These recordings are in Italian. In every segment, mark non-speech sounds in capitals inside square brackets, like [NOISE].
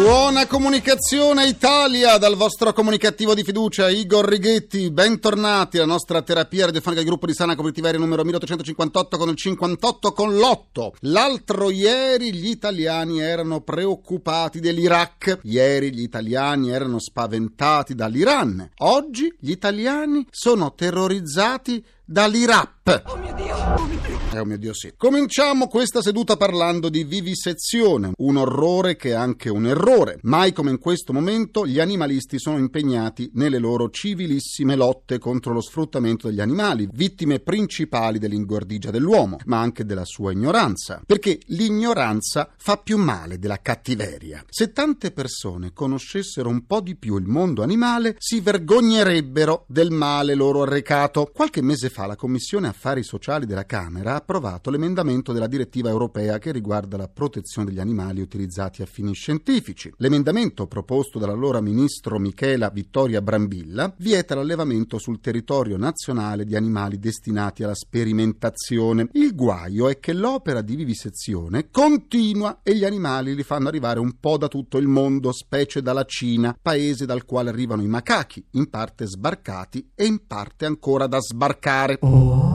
Buona comunicazione Italia dal vostro comunicativo di fiducia Igor Righetti, bentornati alla nostra terapia radiofonica del gruppo di Sana Comunitiveria numero 1858 con il 58 con l'8. L'altro ieri gli italiani erano preoccupati dell'Iraq, ieri gli italiani erano spaventati dall'Iran, oggi gli italiani sono terrorizzati dall'IRAP. Oh mio Dio! Oh mio Dio! Eh, oh mio Dio, sì. Cominciamo questa seduta parlando di vivisezione, un orrore che è anche un errore. Mai come in questo momento gli animalisti sono impegnati nelle loro civilissime lotte contro lo sfruttamento degli animali, vittime principali dell'ingordigia dell'uomo, ma anche della sua ignoranza. Perché l'ignoranza fa più male della cattiveria. Se tante persone conoscessero un po' di più il mondo animale, si vergognerebbero del male loro arrecato. Qualche mese fa fa la Commissione Affari Sociali della Camera ha approvato l'emendamento della direttiva europea che riguarda la protezione degli animali utilizzati a fini scientifici. L'emendamento proposto dall'allora ministro Michela Vittoria Brambilla vieta l'allevamento sul territorio nazionale di animali destinati alla sperimentazione. Il guaio è che l'opera di vivisezione continua e gli animali li fanno arrivare un po' da tutto il mondo, specie dalla Cina, paese dal quale arrivano i macachi, in parte sbarcati e in parte ancora da sbarcare fare. Oh.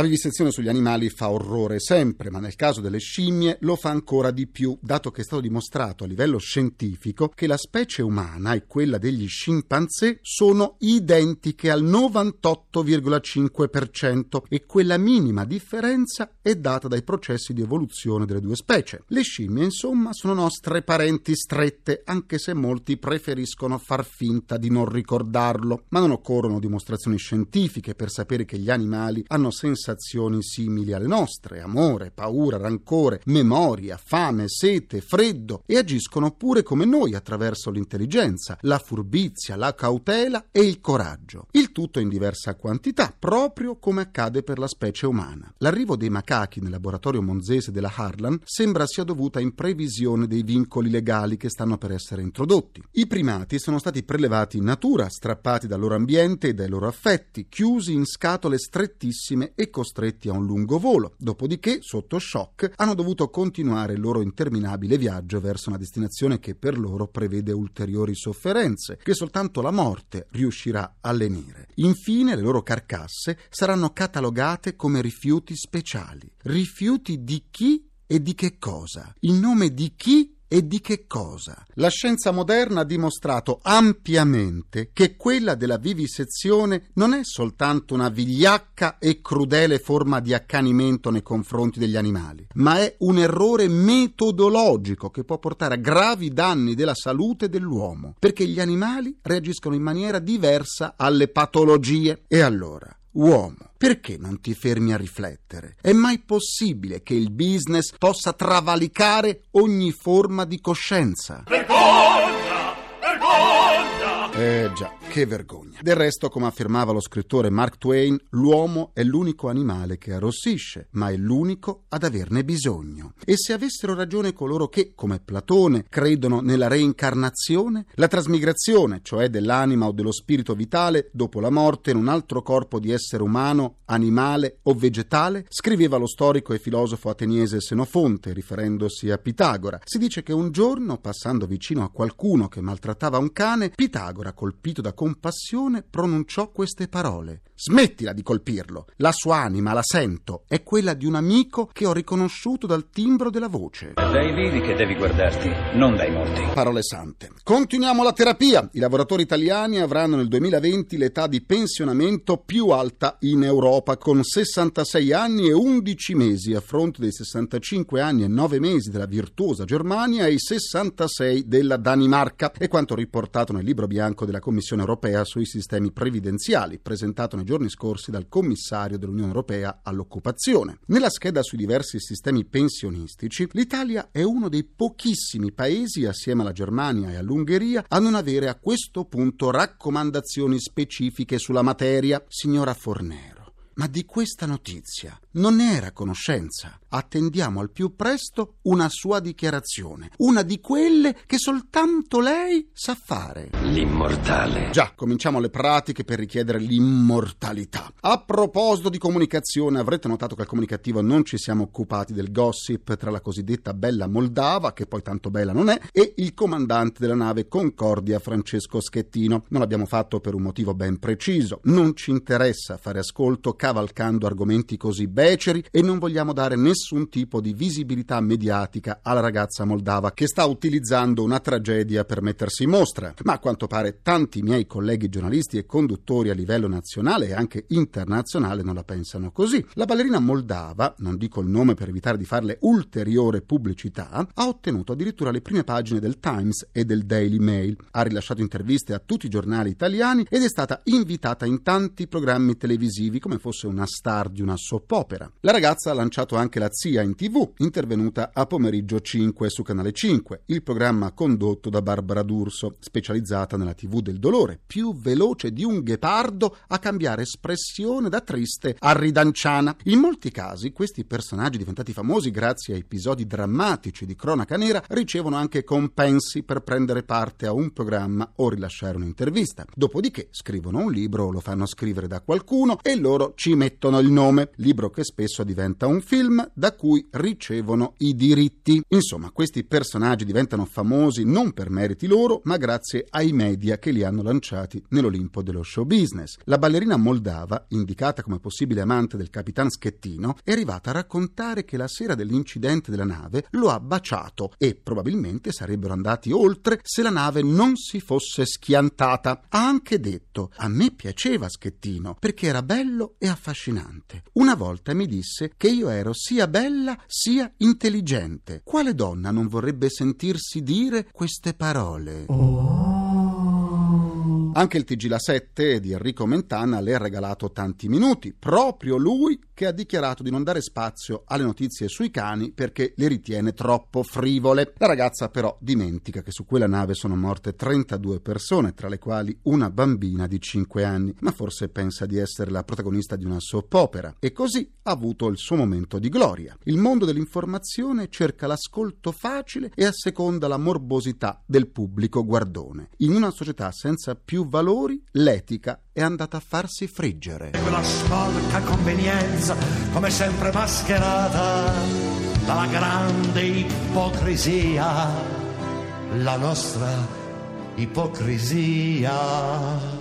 La vivisezione sugli animali fa orrore sempre, ma nel caso delle scimmie lo fa ancora di più, dato che è stato dimostrato a livello scientifico che la specie umana e quella degli scimpanzé sono identiche al 98,5% e quella minima differenza è data dai processi di evoluzione delle due specie. Le scimmie, insomma, sono nostre parenti strette, anche se molti preferiscono far finta di non ricordarlo. Ma non occorrono dimostrazioni scientifiche per sapere che gli animali hanno sensazioni sensazioni simili alle nostre, amore, paura, rancore, memoria, fame, sete, freddo, e agiscono pure come noi attraverso l'intelligenza, la furbizia, la cautela e il coraggio. Il tutto in diversa quantità, proprio come accade per la specie umana. L'arrivo dei macachi nel laboratorio monzese della Harlan sembra sia dovuta in previsione dei vincoli legali che stanno per essere introdotti. I primati sono stati prelevati in natura, strappati dal loro ambiente e dai loro affetti, chiusi in scatole strettissime e costretti a un lungo volo, dopodiché, sotto shock, hanno dovuto continuare il loro interminabile viaggio verso una destinazione che per loro prevede ulteriori sofferenze, che soltanto la morte riuscirà a lenire. Infine le loro carcasse saranno catalogate come rifiuti speciali. Rifiuti di chi e di che cosa? In nome di chi e di che cosa? La scienza moderna ha dimostrato ampiamente che quella della vivisezione non è soltanto una vigliacca e crudele forma di accanimento nei confronti degli animali, ma è un errore metodologico che può portare a gravi danni della salute dell'uomo, perché gli animali reagiscono in maniera diversa alle patologie. E allora, uomo, perché non ti fermi a riflettere? È mai possibile che il business possa travalicare ogni forma di coscienza? Vergogna! Eh già, che vergogna. Del resto, come affermava lo scrittore Mark Twain, l'uomo è l'unico animale che arrossisce, ma è l'unico ad averne bisogno. E se avessero ragione coloro che, come Platone, credono nella reincarnazione, la trasmigrazione, cioè dell'anima o dello spirito vitale, dopo la morte in un altro corpo di essere umano, animale o vegetale, scriveva lo storico e filosofo ateniese Senofonte, riferendosi a Pitagora. Si dice che un giorno, passando vicino a qualcuno che maltrattava un cane, Pitagora, colpito da compassione, pronunciò queste parole. Smettila di colpirlo. La sua anima, la sento, è quella di un amico che ho riconosciuto dal timbro della voce. Dai vivi che devi guardarti, non dai morti. Parole sante. Continuiamo la terapia. I lavoratori italiani avranno nel 2020 l'età di pensionamento più alta in Europa, con 66 anni e 11 mesi, a fronte dei 65 anni e 9 mesi della virtuosa Germania e i 66 della Danimarca. È quanto riportato nel libro bianco della Commissione europea sui sistemi previdenziali, presentato nei giorni scorsi dal commissario dell'Unione Europea all'occupazione. Nella scheda sui diversi sistemi pensionistici, l'Italia è uno dei pochissimi paesi, assieme alla Germania e all'Ungheria, a non avere a questo punto raccomandazioni specifiche sulla materia. Signora Fornero, ma di questa notizia non era conoscenza. Attendiamo al più presto una sua dichiarazione, una di quelle che soltanto lei sa fare. L'immortale. Già, cominciamo le pratiche per richiedere l'immortalità. A proposito di comunicazione, avrete notato che al comunicativo non ci siamo occupati del gossip tra la cosiddetta bella Moldava, che poi tanto bella non è, e il comandante della nave Concordia Francesco Schettino. Non l'abbiamo fatto per un motivo ben preciso. Non ci interessa fare ascolto cavalcando argomenti così beceri e non vogliamo dare nessun tipo di visibilità mediatica alla ragazza moldava che sta utilizzando una tragedia per mettersi in mostra. Ma a quanto pare tanti miei colleghi giornalisti e conduttori a livello nazionale e anche internazionale non la pensano così. La ballerina moldava, non dico il nome per evitare di farle ulteriore pubblicità, ha ottenuto addirittura le prime pagine del Times e del Daily Mail. Ha rilasciato interviste a tutti i giornali italiani ed è stata invitata in tanti programmi televisivi come fosse una star di una soap opera. La ragazza ha lanciato anche la zia in tv, intervenuta a pomeriggio 5 su Canale 5, il programma condotto da Barbara D'Urso, specializzata nella tv del dolore, più veloce di un ghepardo a cambiare espressione da triste a ridanciana. In molti casi questi personaggi diventati famosi grazie a episodi drammatici di cronaca nera ricevono anche compensi per prendere parte a un programma o rilasciare un'intervista. Dopodiché scrivono un libro lo fanno scrivere da qualcuno e loro ci mettono il nome, libro che spesso diventa un film da cui ricevono i diritti. Insomma, questi personaggi diventano famosi non per meriti loro, ma grazie ai media che li hanno lanciati nell'Olimpo dello show business. La ballerina moldava, indicata come possibile amante del capitan Schettino, è arrivata a raccontare che la sera dell'incidente della nave lo ha baciato e probabilmente sarebbero andati oltre se la nave non si fosse schiantata. Ha anche detto: A me piaceva Schettino perché era bello e affascinante. Una volta mi disse che io ero sia bella sia intelligente. Quale donna non vorrebbe sentirsi dire queste parole? Anche il TG La 7 di Enrico Mentana le ha regalato tanti minuti, proprio lui che ha dichiarato di non dare spazio alle notizie sui cani perché le ritiene troppo frivole. La ragazza però dimentica che su quella nave sono morte 32 persone, tra le quali una bambina di 5 anni, ma forse pensa di essere la protagonista di una soap opera e così ha avuto il suo momento di gloria. Il mondo dell'informazione cerca l'ascolto facile e asseconda la morbosità del pubblico guardone. In una società senza più valori, l'etica è andata a farsi friggere. Quella sporca convenienza, come sempre mascherata dalla grande ipocrisia, la nostra ipocrisia.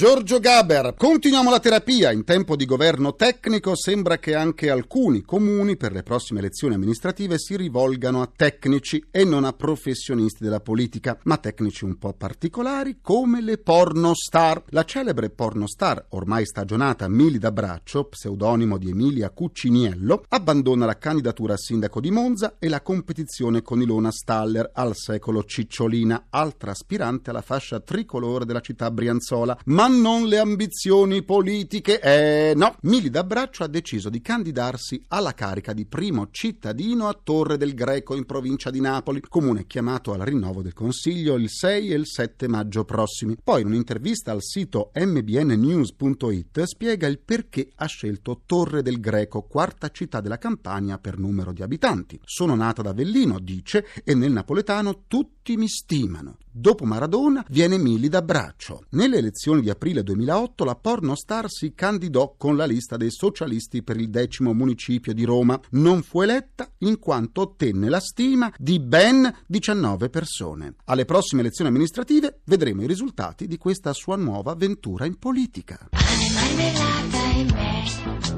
Giorgio Gaber, continuiamo la terapia. In tempo di governo tecnico sembra che anche alcuni comuni per le prossime elezioni amministrative si rivolgano a tecnici e non a professionisti della politica, ma tecnici un po' particolari come le pornostar. La celebre pornostar, ormai stagionata Mili d'Abraccio, pseudonimo di Emilia Cucciniello, abbandona la candidatura a sindaco di Monza e la competizione con Ilona Staller al secolo Cicciolina, altra aspirante alla fascia tricolore della città brianzola, ma non le ambizioni politiche. Eh no, Mili d'Abbraccio ha deciso di candidarsi alla carica di primo cittadino a Torre del Greco in provincia di Napoli, comune chiamato al rinnovo del Consiglio il 6 e il 7 maggio prossimi. Poi in un'intervista al sito mbnnews.it spiega il perché ha scelto Torre del Greco, quarta città della Campania per numero di abitanti. Sono nata ad Avellino, dice, e nel napoletano tutti mi stimano. Dopo Maradona viene Mili d'Abbraccio. Nelle elezioni di aprile 2008 la pornostar si candidò con la lista dei socialisti per il decimo municipio di Roma. Non fu eletta in quanto ottenne la stima di ben 19 persone. Alle prossime elezioni amministrative vedremo i risultati di questa sua nuova avventura in politica.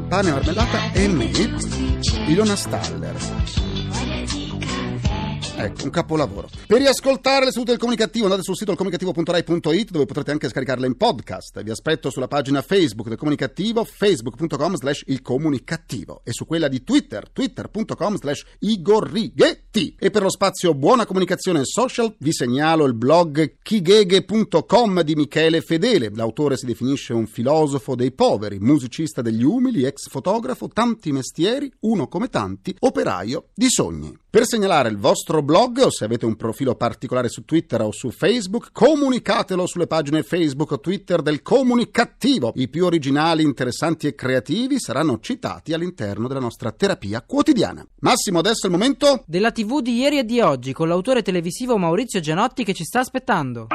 Pane, marmellata e me, Ilona Staller. Ecco, un capolavoro. Per riascoltare le sedute del comunicativo andate sul sito comunicativo.rai.it dove potrete anche scaricarle in podcast. Vi aspetto sulla pagina Facebook del comunicativo facebook.com slash il comunicativo e su quella di Twitter twitter.com slash igorrighe T. E per lo spazio Buona Comunicazione Social vi segnalo il blog chigheghe.com di Michele Fedele. L'autore si definisce un filosofo dei poveri, musicista degli umili, ex fotografo, tanti mestieri, uno come tanti, operaio di sogni. Per segnalare il vostro blog o se avete un profilo particolare su Twitter o su Facebook, comunicatelo sulle pagine Facebook o Twitter del Comunicativo. I più originali, interessanti e creativi saranno citati all'interno della nostra terapia quotidiana. Massimo, adesso è il momento della TV di ieri e di oggi con l'autore televisivo Maurizio Gianotti che ci sta aspettando.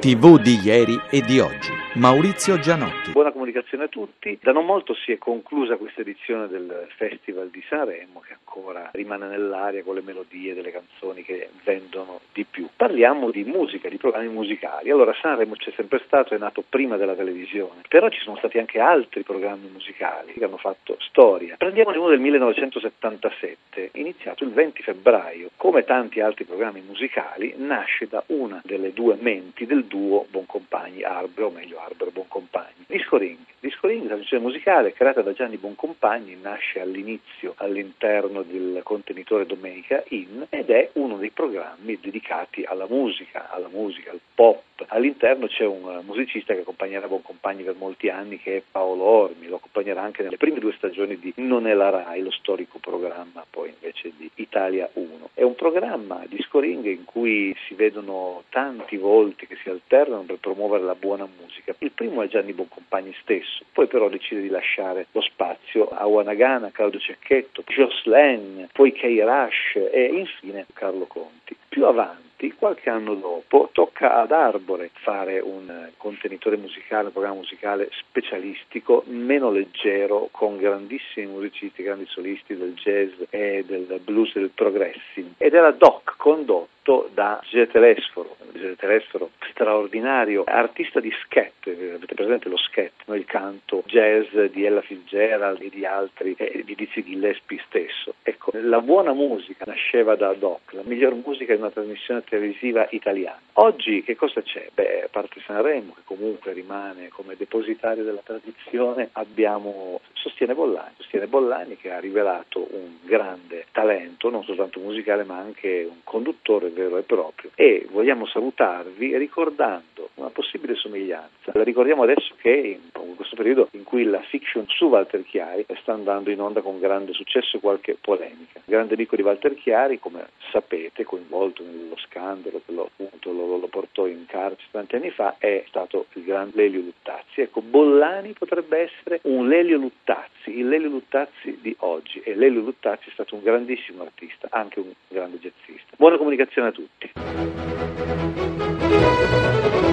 TV di ieri e di oggi. Maurizio Gianotti. Buona comunicazione a tutti. Da non molto si è conclusa questa edizione del Festival di Sanremo che ancora rimane nell'aria con le melodie delle canzoni che vendono di più. Parliamo di musica, di programmi musicali. Allora Sanremo c'è sempre stato, è nato prima della televisione, però ci sono stati anche altri programmi musicali che hanno fatto storia. Prendiamone uno del 1977, iniziato il 20 febbraio. Come tanti altri programmi musicali, nasce da una delle due menti del duo Boncompagni, Arbre o meglio Barbaro Boncompagni. Disco Ring. Disco Ring, trasmissione musicale creata da Gianni Boncompagni, nasce all'inizio all'interno del contenitore Domenica In ed è uno dei programmi dedicati alla musica, alla musica, al pop. All'interno c'è un musicista che accompagnerà Boncompagni per molti anni che è Paolo Ormi, lo accompagnerà anche nelle prime due stagioni di Non è la Rai, lo storico programma poi invece di Italia 1. È un programma Disco Ring in cui si vedono tanti volti che si alternano per promuovere la buona musica il primo è Gianni Boncompagni stesso, poi però decide di lasciare lo spazio a Wanagana, Claudio Cecchetto, Jocelyn, poi Kay Rush e infine Carlo Conti. Più avanti, qualche anno dopo, tocca ad Arbore fare un contenitore musicale, un programma musicale specialistico, meno leggero, con grandissimi musicisti, grandi solisti del jazz e del blues e del progressing. Ed era Doc condotto da G. Telesforo, G. Telesforo straordinario artista di scat, avete presente lo scat, no? il canto jazz di Ella Fitzgerald e di altri, e di Dizzy Gillespie stesso. Ecco, la buona musica nasceva da Doc, la miglior musica di una trasmissione televisiva italiana. Oggi che cosa c'è? Beh, a parte Sanremo, che comunque rimane come depositario della tradizione, abbiamo Sostiene Bollani, Sostiene Bollani che ha rivelato un grande talento, non soltanto musicale ma anche un conduttore vero e proprio. E vogliamo salutarvi ricordando una possibile somiglianza. La ricordiamo adesso che in questo periodo in cui la fiction su Walter Chiari sta andando in onda con grande successo e qualche polemica. Il grande amico di Walter Chiari, come sapete, coinvolto nello scandalo che lo, appunto, lo, lo portò in carcere tanti anni fa, è stato il grande Lelio Luttazzi. Ecco, Bollani potrebbe essere un Lelio Luttazzi, il Lelio Luttazzi di oggi. E Lelio Luttazzi è stato un grandissimo artista, anche un grande jazzista. Buona comunicazione a tutti.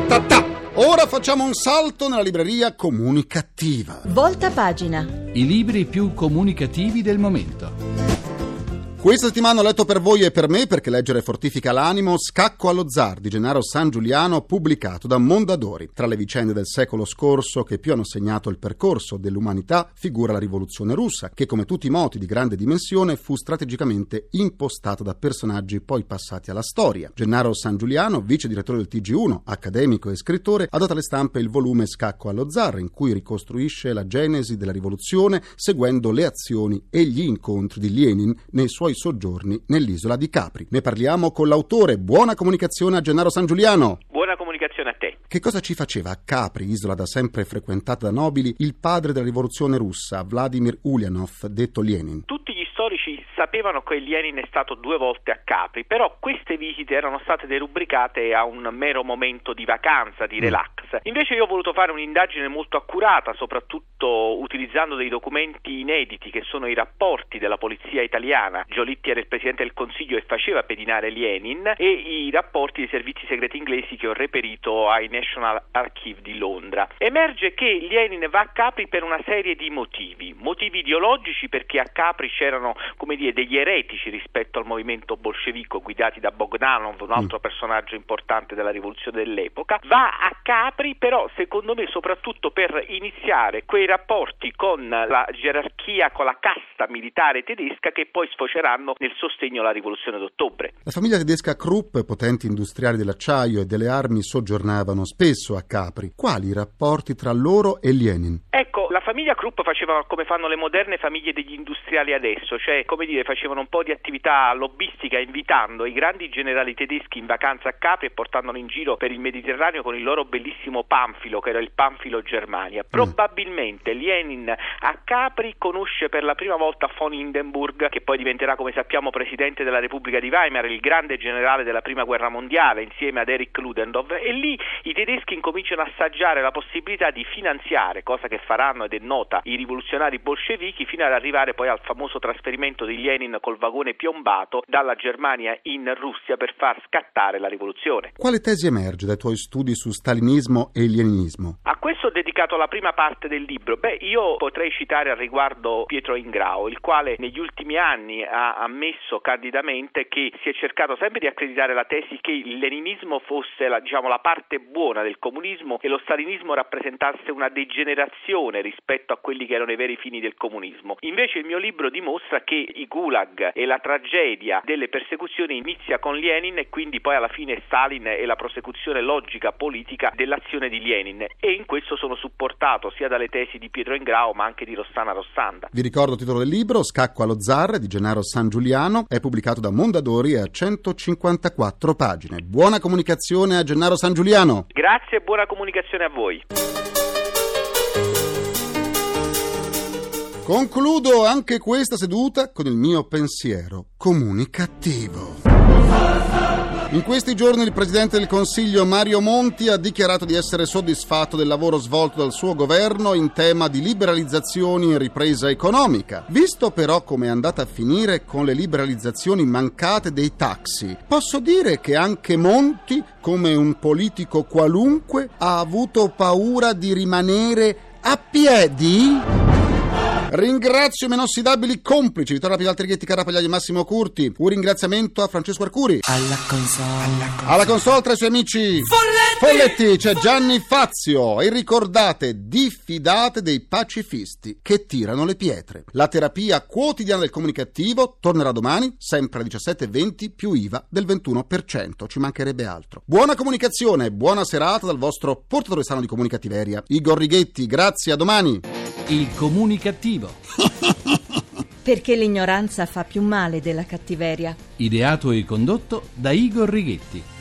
Ta-ta! Ora facciamo un salto nella libreria comunicativa. Volta pagina. I libri più comunicativi del momento. Questa settimana ho letto per voi e per me, perché leggere fortifica l'animo, Scacco allo zar di Gennaro San Giuliano, pubblicato da Mondadori. Tra le vicende del secolo scorso che più hanno segnato il percorso dell'umanità figura la rivoluzione russa, che come tutti i moti di grande dimensione fu strategicamente impostata da personaggi poi passati alla storia. Gennaro San Giuliano, vice direttore del TG1, accademico e scrittore, ha dato alle stampe il volume Scacco allo zar, in cui ricostruisce la genesi della rivoluzione seguendo le azioni e gli incontri di Lenin nei suoi suoi soggiorni nell'isola di Capri. Ne parliamo con l'autore. Buona comunicazione a Gennaro San Giuliano. Buona comunicazione a te. Che cosa ci faceva a Capri, isola da sempre frequentata da nobili, il padre della rivoluzione russa, Vladimir Ulyanov, detto Lenin? Tutti gli storici sapevano che Lenin è stato due volte a Capri, però queste visite erano state derubricate a un mero momento di vacanza, di mm. Relax. Invece io ho voluto fare un'indagine molto accurata, soprattutto utilizzando dei documenti inediti che sono i rapporti della polizia italiana. Giolitti era il presidente del Consiglio e faceva pedinare Lenin e i rapporti dei servizi segreti inglesi che ho reperito ai National Archive di Londra. Emerge che Lenin va a Capri per una serie di motivi, motivi ideologici perché a Capri c'erano, come dire, degli eretici rispetto al movimento bolscevico guidati da Bogdanov, un altro mm. personaggio importante della rivoluzione dell'epoca, va a Capri però secondo me soprattutto per iniziare quei rapporti con la gerarchia, con la casta militare tedesca che poi sfoceranno nel sostegno alla rivoluzione d'ottobre. La famiglia tedesca Krupp, potenti industriali dell'acciaio e delle armi, soggiornavano spesso a Capri. Quali i rapporti tra loro e Lenin? Ecco, la famiglia famiglia Krupp faceva come fanno le moderne famiglie degli industriali adesso, cioè come dire facevano un po' di attività lobbistica invitando i grandi generali tedeschi in vacanza a Capri e portandoli in giro per il Mediterraneo con il loro bellissimo panfilo che era il panfilo Germania. Probabilmente Lenin a Capri conosce per la prima volta von Hindenburg che poi diventerà come sappiamo presidente della Repubblica di Weimar, il grande generale della prima guerra mondiale insieme ad Erich Ludendorff e lì i tedeschi incominciano a assaggiare la possibilità di finanziare, cosa che faranno ed è nota, i rivoluzionari bolscevichi fino ad arrivare poi al famoso trasferimento di Lenin col vagone piombato dalla Germania in Russia per far scattare la rivoluzione. Quale tesi emerge dai tuoi studi su stalinismo e leninismo? A questo ho dedicato la prima parte del libro. Beh, io potrei citare al riguardo Pietro Ingrao, il quale negli ultimi anni ha ammesso candidamente che si è cercato sempre di accreditare la tesi che il leninismo fosse la, diciamo, la parte buona del comunismo e lo stalinismo rappresentasse una degenerazione rispetto a quelli che erano i veri fini del comunismo. Invece il mio libro dimostra che i gulag e la tragedia delle persecuzioni inizia con Lenin e quindi poi alla fine Stalin è la prosecuzione logica politica dell'azione di Lenin e in questo sono supportato sia dalle tesi di Pietro Ingrao ma anche di Rossana Rossanda. Vi ricordo il titolo del libro Scacco allo zar di Gennaro San Giuliano, è pubblicato da Mondadori e a 154 pagine. Buona comunicazione a Gennaro San Giuliano. Grazie e buona comunicazione a voi. Concludo anche questa seduta con il mio pensiero comunicativo. In questi giorni il Presidente del Consiglio Mario Monti ha dichiarato di essere soddisfatto del lavoro svolto dal suo governo in tema di liberalizzazioni e ripresa economica. Visto però come è andata a finire con le liberalizzazioni mancate dei taxi, posso dire che anche Monti, come un politico qualunque, ha avuto paura di rimanere a piedi? Ringrazio i miei inossidabili complici Vittorio Pilaltrighetti, Carapagliari e Massimo Curti. Un ringraziamento a Francesco Arcuri. Alla console. Alla console tra i suoi amici Folletti! Folletti, c'è Gianni Fazio. E ricordate, diffidate dei pacifisti che tirano le pietre. La terapia quotidiana del comunicativo tornerà domani, sempre alle 17.20, più IVA del 21%. Ci mancherebbe altro. Buona comunicazione, buona serata dal vostro portatore sano di comunicativeria. Igor Righetti, grazie, a domani. Il comunicativo. [LAUGHS] Perché l'ignoranza fa più male della cattiveria. Ideato e condotto da Igor Righetti.